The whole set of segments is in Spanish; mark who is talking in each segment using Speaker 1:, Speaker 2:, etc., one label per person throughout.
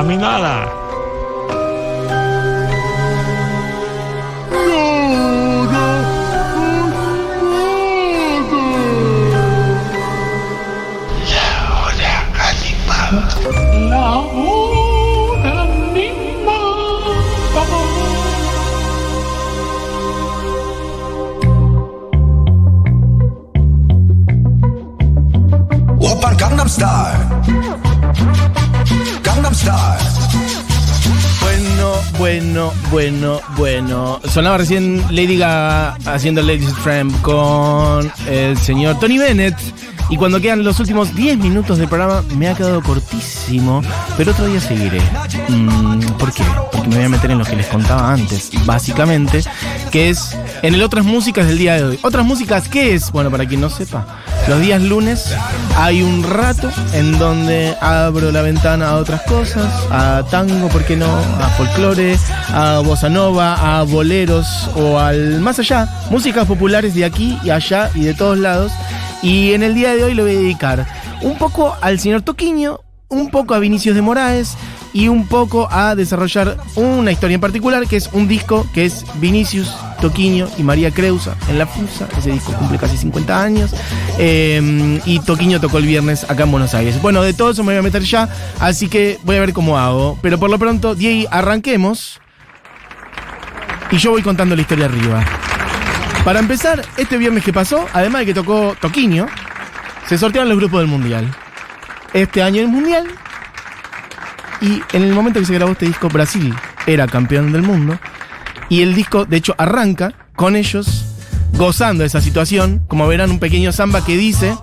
Speaker 1: A mí nada. La hora
Speaker 2: Open Gangnam Style.
Speaker 3: Bueno, bueno, bueno, bueno. Sonaba recién Lady Gaga haciendo Ladies Friend con el señor Tony Bennett. Y cuando quedan los últimos 10 minutos del programa, me ha quedado cortísimo, pero otro día seguiré. Mm, ¿Por qué? Porque me voy a meter en lo que les contaba antes, básicamente, que es en el Otras Músicas del día de hoy. ¿Otras Músicas qué es? Bueno, para quien no sepa, los días lunes hay un rato en donde abro la ventana a otras cosas, a tango, ¿por qué no? A folclore, a bossa nova, a boleros o al más allá, músicas populares de aquí y allá y de todos lados. Y en el día de hoy lo voy a dedicar un poco al señor Toquiño, un poco a Vinicius de Moraes y un poco a desarrollar una historia en particular, que es un disco que es Vinicius, Toquiño y María Creusa en La Fusa. Ese disco cumple casi 50 años. Eh, y Toquiño tocó el viernes acá en Buenos Aires. Bueno, de todo eso me voy a meter ya, así que voy a ver cómo hago. Pero por lo pronto, Diego, arranquemos. Y yo voy contando la historia arriba. Para empezar, este viernes que pasó, además de que tocó Toquiño, se sortearon los grupos del Mundial. Este año el Mundial. Y en el momento que se grabó este disco, Brasil era campeón del mundo. Y el disco, de hecho, arranca con ellos gozando de esa situación. Como verán, un pequeño samba que dice.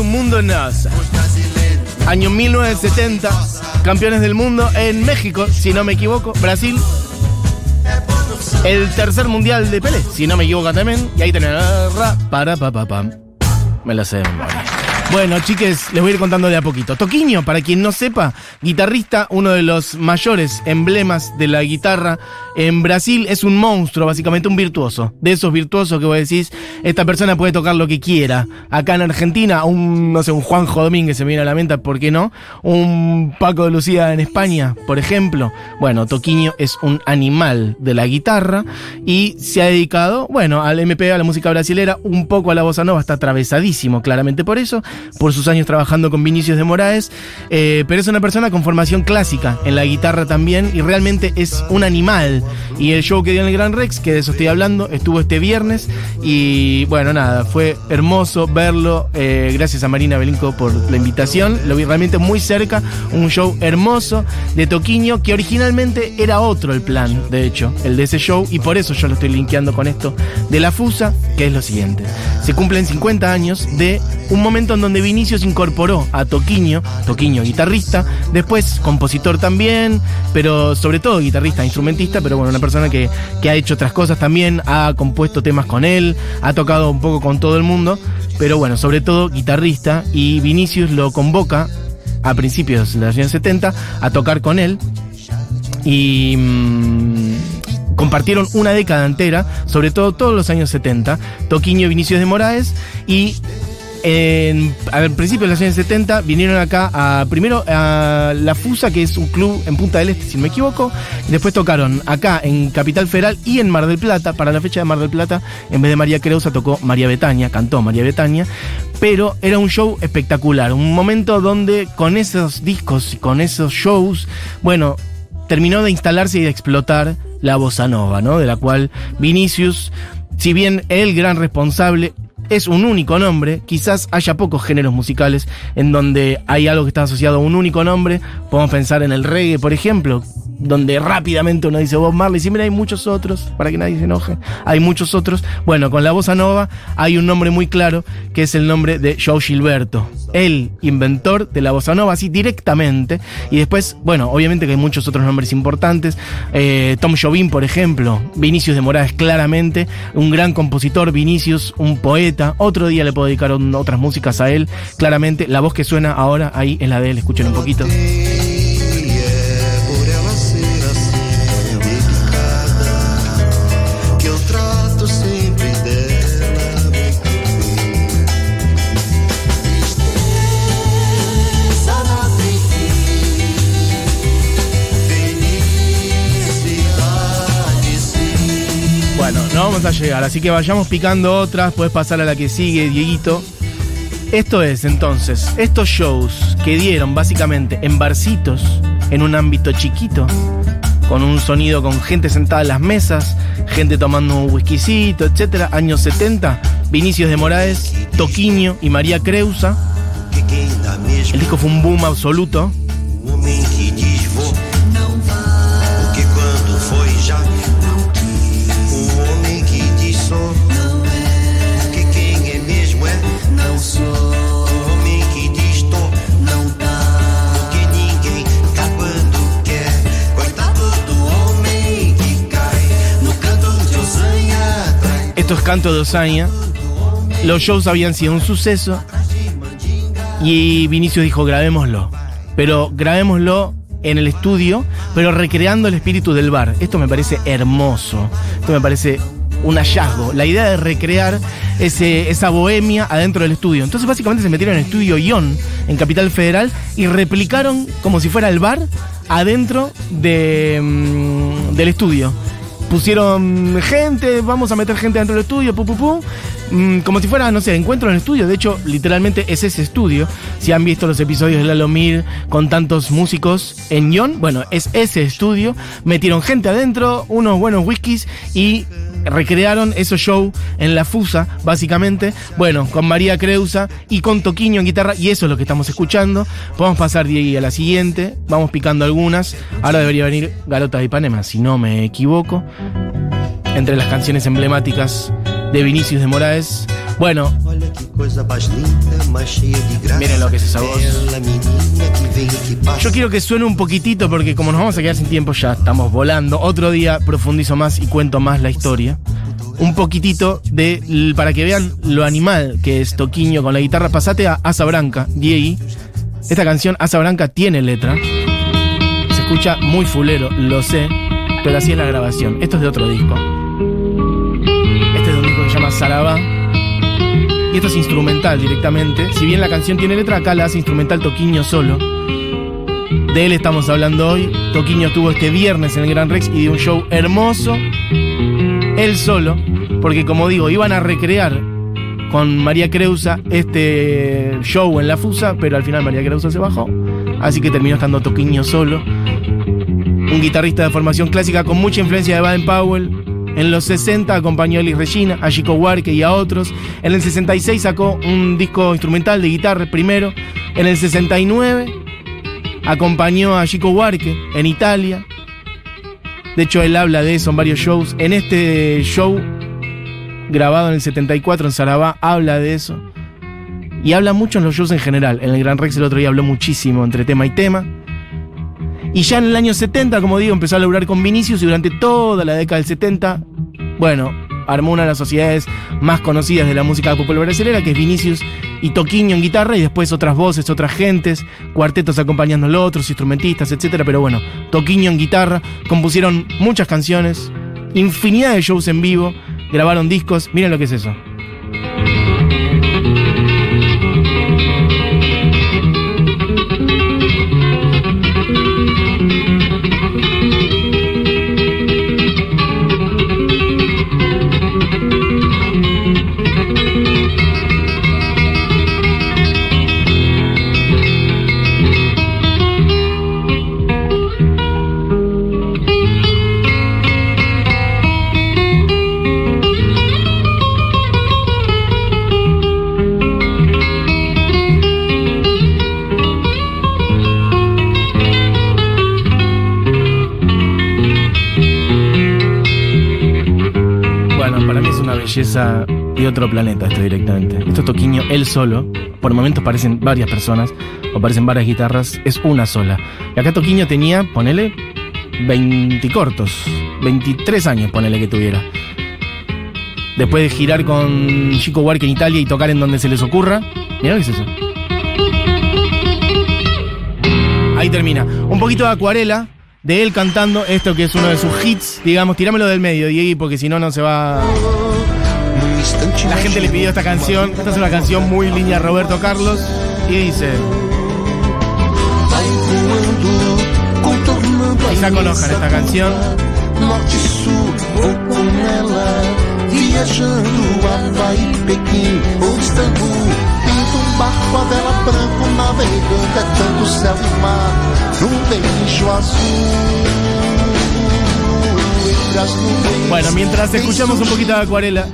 Speaker 4: Do Mundo. Os brasileiros
Speaker 3: Año 1970, campeones del mundo en México, si no me equivoco. Brasil, el tercer mundial de Pelé, si no me equivoco también. Y ahí tenés ra, para pa pa pam. Me la sé. Bueno, chiques, les voy a ir contando de a poquito. Toquiño, para quien no sepa, guitarrista, uno de los mayores emblemas de la guitarra en Brasil, es un monstruo, básicamente un virtuoso. De esos virtuosos que vos decís, esta persona puede tocar lo que quiera. Acá en Argentina, un, no sé, un Juanjo Domínguez se me viene a la mente, ¿por qué no? Un Paco de Lucía en España, por ejemplo. Bueno, Toquiño es un animal de la guitarra y se ha dedicado, bueno, al MP, a la música brasilera, un poco a la bossa nova, está atravesadísimo, claramente por eso, por sus años trabajando con Vinicius de Moraes, eh, pero es una persona con formación clásica en la guitarra también y realmente es un animal. Y el show que dio en el Gran Rex, que de eso estoy hablando, estuvo este viernes y bueno, nada, fue hermoso verlo. eh, gracias a Marina Belinco por la invitación, lo vi realmente muy cerca, un show hermoso de Toquiño que originalmente era otro el plan, de hecho, el de ese show y por eso yo lo estoy linkeando con esto de la Fusa, que es lo siguiente. Se cumplen 50 años de un momento en donde Vinicius incorporó a Toquiño, Toquiño guitarrista, después compositor también, pero sobre todo guitarrista, instrumentista, pero bueno, una persona que, que ha hecho otras cosas también, ha compuesto temas con él, ha tocado un poco con todo el mundo, pero bueno, sobre todo guitarrista y Vinicius lo convoca a principios de los años 70 a tocar con él y mm, compartieron una década entera, sobre todo todos los años 70, Toquiño y Vinicius de Moraes y en- al principio de los años 70 vinieron acá a primero a La Fusa, que es un club en Punta del Este, si no me equivoco. después tocaron acá en Capital Federal y en Mar del Plata. Para la fecha de Mar del Plata, en vez de María Creusa, tocó María Betania, cantó María Betania. Pero era un show espectacular, un momento donde con esos discos y con esos shows, bueno, terminó de instalarse y de explotar la bossa nova, ¿no? De la cual Vinicius, si bien el gran responsable, es un único nombre, quizás haya pocos géneros musicales en donde hay algo que está asociado a un único nombre. Podemos pensar en el reggae, por ejemplo, donde rápidamente uno dice Bob Marley, mira, hay muchos otros, para que nadie se enoje, hay muchos otros. Bueno, con la bossa nova hay un nombre muy claro, que es el nombre de Joe Gilberto, el inventor de la bossa nova, así directamente. Y después, bueno, obviamente que hay muchos otros nombres importantes, eh, Tom Jobim, por ejemplo, Vinicius de Moraes, claramente, un gran compositor, Vinicius, un poeta, otro día le puedo dedicar otras músicas a él, claramente, la voz que suena ahora ahí es la de él, escuchen un poquito. Vamos a llegar, así que vayamos picando otras, puedes pasar a la que sigue, Dieguito. Esto es entonces, estos shows que dieron básicamente en barcitos, en un ámbito chiquito, con un sonido con gente sentada en las mesas, gente tomando un whiskycito, etcétera, años 70, Vinicius de Moraes, Toquinho y María Creusa. El disco fue un boom absoluto. Esto es Canto de Osaña. Los shows habían sido un suceso y Vinicius dijo grabémoslo. Pero grabémoslo en el estudio, pero recreando el espíritu del bar. Esto me parece hermoso. Esto me parece un hallazgo. La idea de recrear ese, esa bohemia adentro del estudio. Entonces básicamente se metieron en el estudio Ion, en Capital Federal, y replicaron como si fuera el bar adentro de, mm, del estudio. Pusieron gente, vamos a meter gente dentro del estudio, pu, pu, pu, mm, como si fuera, no sé, encuentro en el estudio. De hecho, literalmente es ese estudio. Si han visto los episodios de Lalo Mir con tantos músicos en Ion, bueno, es ese estudio. Metieron gente adentro, unos buenos whiskies y recrearon esos show en la Fusa, básicamente. Bueno, con María Creusa y con Toquiño en guitarra, y eso es lo que estamos escuchando. Podemos pasar de ahí a la siguiente, vamos picando algunas. Ahora debería venir Garota de Ipanema, si no me equivoco. Entre las canciones emblemáticas de Vinicius de Moraes. Bueno. Miren lo que es esa voz. Yo quiero que suene un poquitito porque como nos vamos a quedar sin tiempo ya estamos volando. Otro día profundizo más y cuento más la historia. Un poquitito de para que vean lo animal que es Toquiño con la guitarra. Pasate a Asa Branca, Diegui. Esta canción Asa Branca tiene letra. Se escucha muy fulero, lo sé, pero así es la grabación. Esto es de otro disco. Se llama Sarabá. Y esto es instrumental directamente. Si bien la canción tiene letra, acá la hace instrumental Toquiño solo. De él estamos hablando hoy. Toquiño estuvo este viernes en el Gran Rex y dio un show hermoso. Él solo. Porque como digo, iban a recrear con María Creusa este show en la Fusa, pero al final María Creusa se bajó. Así que terminó estando Toquiño solo. Un guitarrista de formación clásica con mucha influencia de Baden Powell. En los 60 acompañó a Elis Regina, a Chico Huarque y a otros. En el 66 sacó un disco instrumental de guitarra primero. En el 69 acompañó a Chico Huarque en Italia. De hecho, él habla de eso en varios shows. En este show, grabado en el 74 en Sarabá, habla de eso. Y habla mucho en los shows en general. En el Gran Rex el otro día habló muchísimo entre tema y tema. Y ya en el año 70, como digo, empezó a laburar con Vinicius y durante toda la década del 70, bueno, armó una de las sociedades más conocidas de la música popular brasileña, que es Vinicius y Toquinho en guitarra y después otras voces, otras gentes, cuartetos acompañándolo, otros instrumentistas, etcétera. Pero bueno, Toquinho en guitarra, compusieron muchas canciones, infinidad de shows en vivo, grabaron discos. Miren lo que es eso. Belleza de otro planeta esto directamente. Esto es Toquiño, él solo. Por momentos parecen varias personas o parecen varias guitarras. Es una sola. Y acá Toquiño tenía, ponele, 20 cortos. 23 años, ponele que tuviera. Después de girar con Chico Huarque en Italia y tocar en donde se les ocurra. Mirá qué es eso. Ahí termina. Un poquito de acuarela de él cantando esto que es uno de sus hits. Digamos, tirámelo del medio, Diego, porque si no, no se va. La gente le pidió esta canción. Esta es una canción muy línea Roberto Carlos. Y dice. Isaac Olojan, esta canción.
Speaker 4: um barco a vela branco navegando, é tanto céu e mar num beijo azul.
Speaker 3: Bueno, mientras escuchamos un poquito de acuarela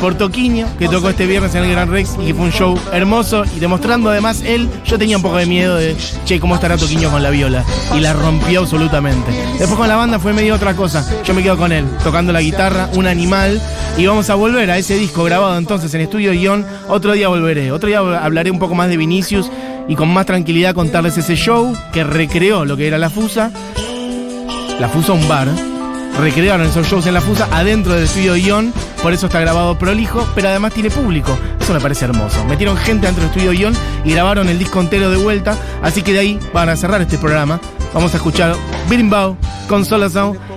Speaker 3: por Toquiño, que tocó este viernes en el Gran Rex y que fue un show hermoso y demostrando además él, yo tenía un poco de miedo de, che, ¿cómo estará Toquiño con la viola? Y la rompió absolutamente. Después con la banda fue medio otra cosa. Yo me quedo con él, tocando la guitarra, un animal. Y vamos a volver a ese disco grabado entonces en Estudio Guión. Otro día volveré. Otro día hablaré un poco más de Vinicius y con más tranquilidad contarles ese show que recreó lo que era la Fusa. La Fusa un bar. Recrearon esos shows en la Fusa adentro del estudio Guión. Por eso está grabado prolijo, pero además tiene público. Eso me parece hermoso. Metieron gente dentro del estudio Guión y grabaron el disco entero de vuelta. Así que de ahí van a cerrar este programa. Vamos a escuchar Birimbau con Sola.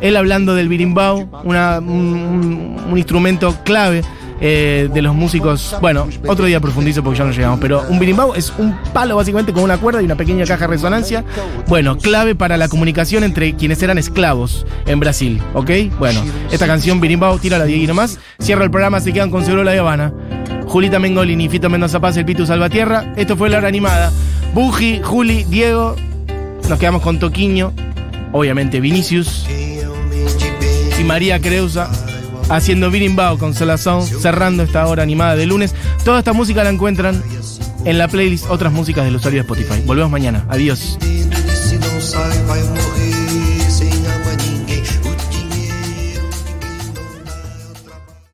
Speaker 3: Él hablando del Birimbau, una- un, un- un instrumento clave eh, de los músicos. Bueno, otro día profundizo porque ya no llegamos. Pero un birimbau es un palo básicamente con una cuerda y una pequeña caja de resonancia. Bueno, clave para la comunicación entre quienes eran esclavos en Brasil. ¿Ok? Bueno, esta canción Birimbau, tira la Diego nomás. Cierra el programa, se quedan con Seguro La Habana. Julita Mengolini, Fito Mendoza Paz, el Pitu Salvatierra. Esto fue la hora animada. Buji, Juli, Diego. Nos quedamos con Toquiño. Obviamente Vinicius y María Creusa haciendo Birimbao con Solazón, cerrando esta hora animada de lunes. Toda esta música la encuentran en la playlist Otras Músicas del usuario de Spotify. Volvemos mañana. Adiós.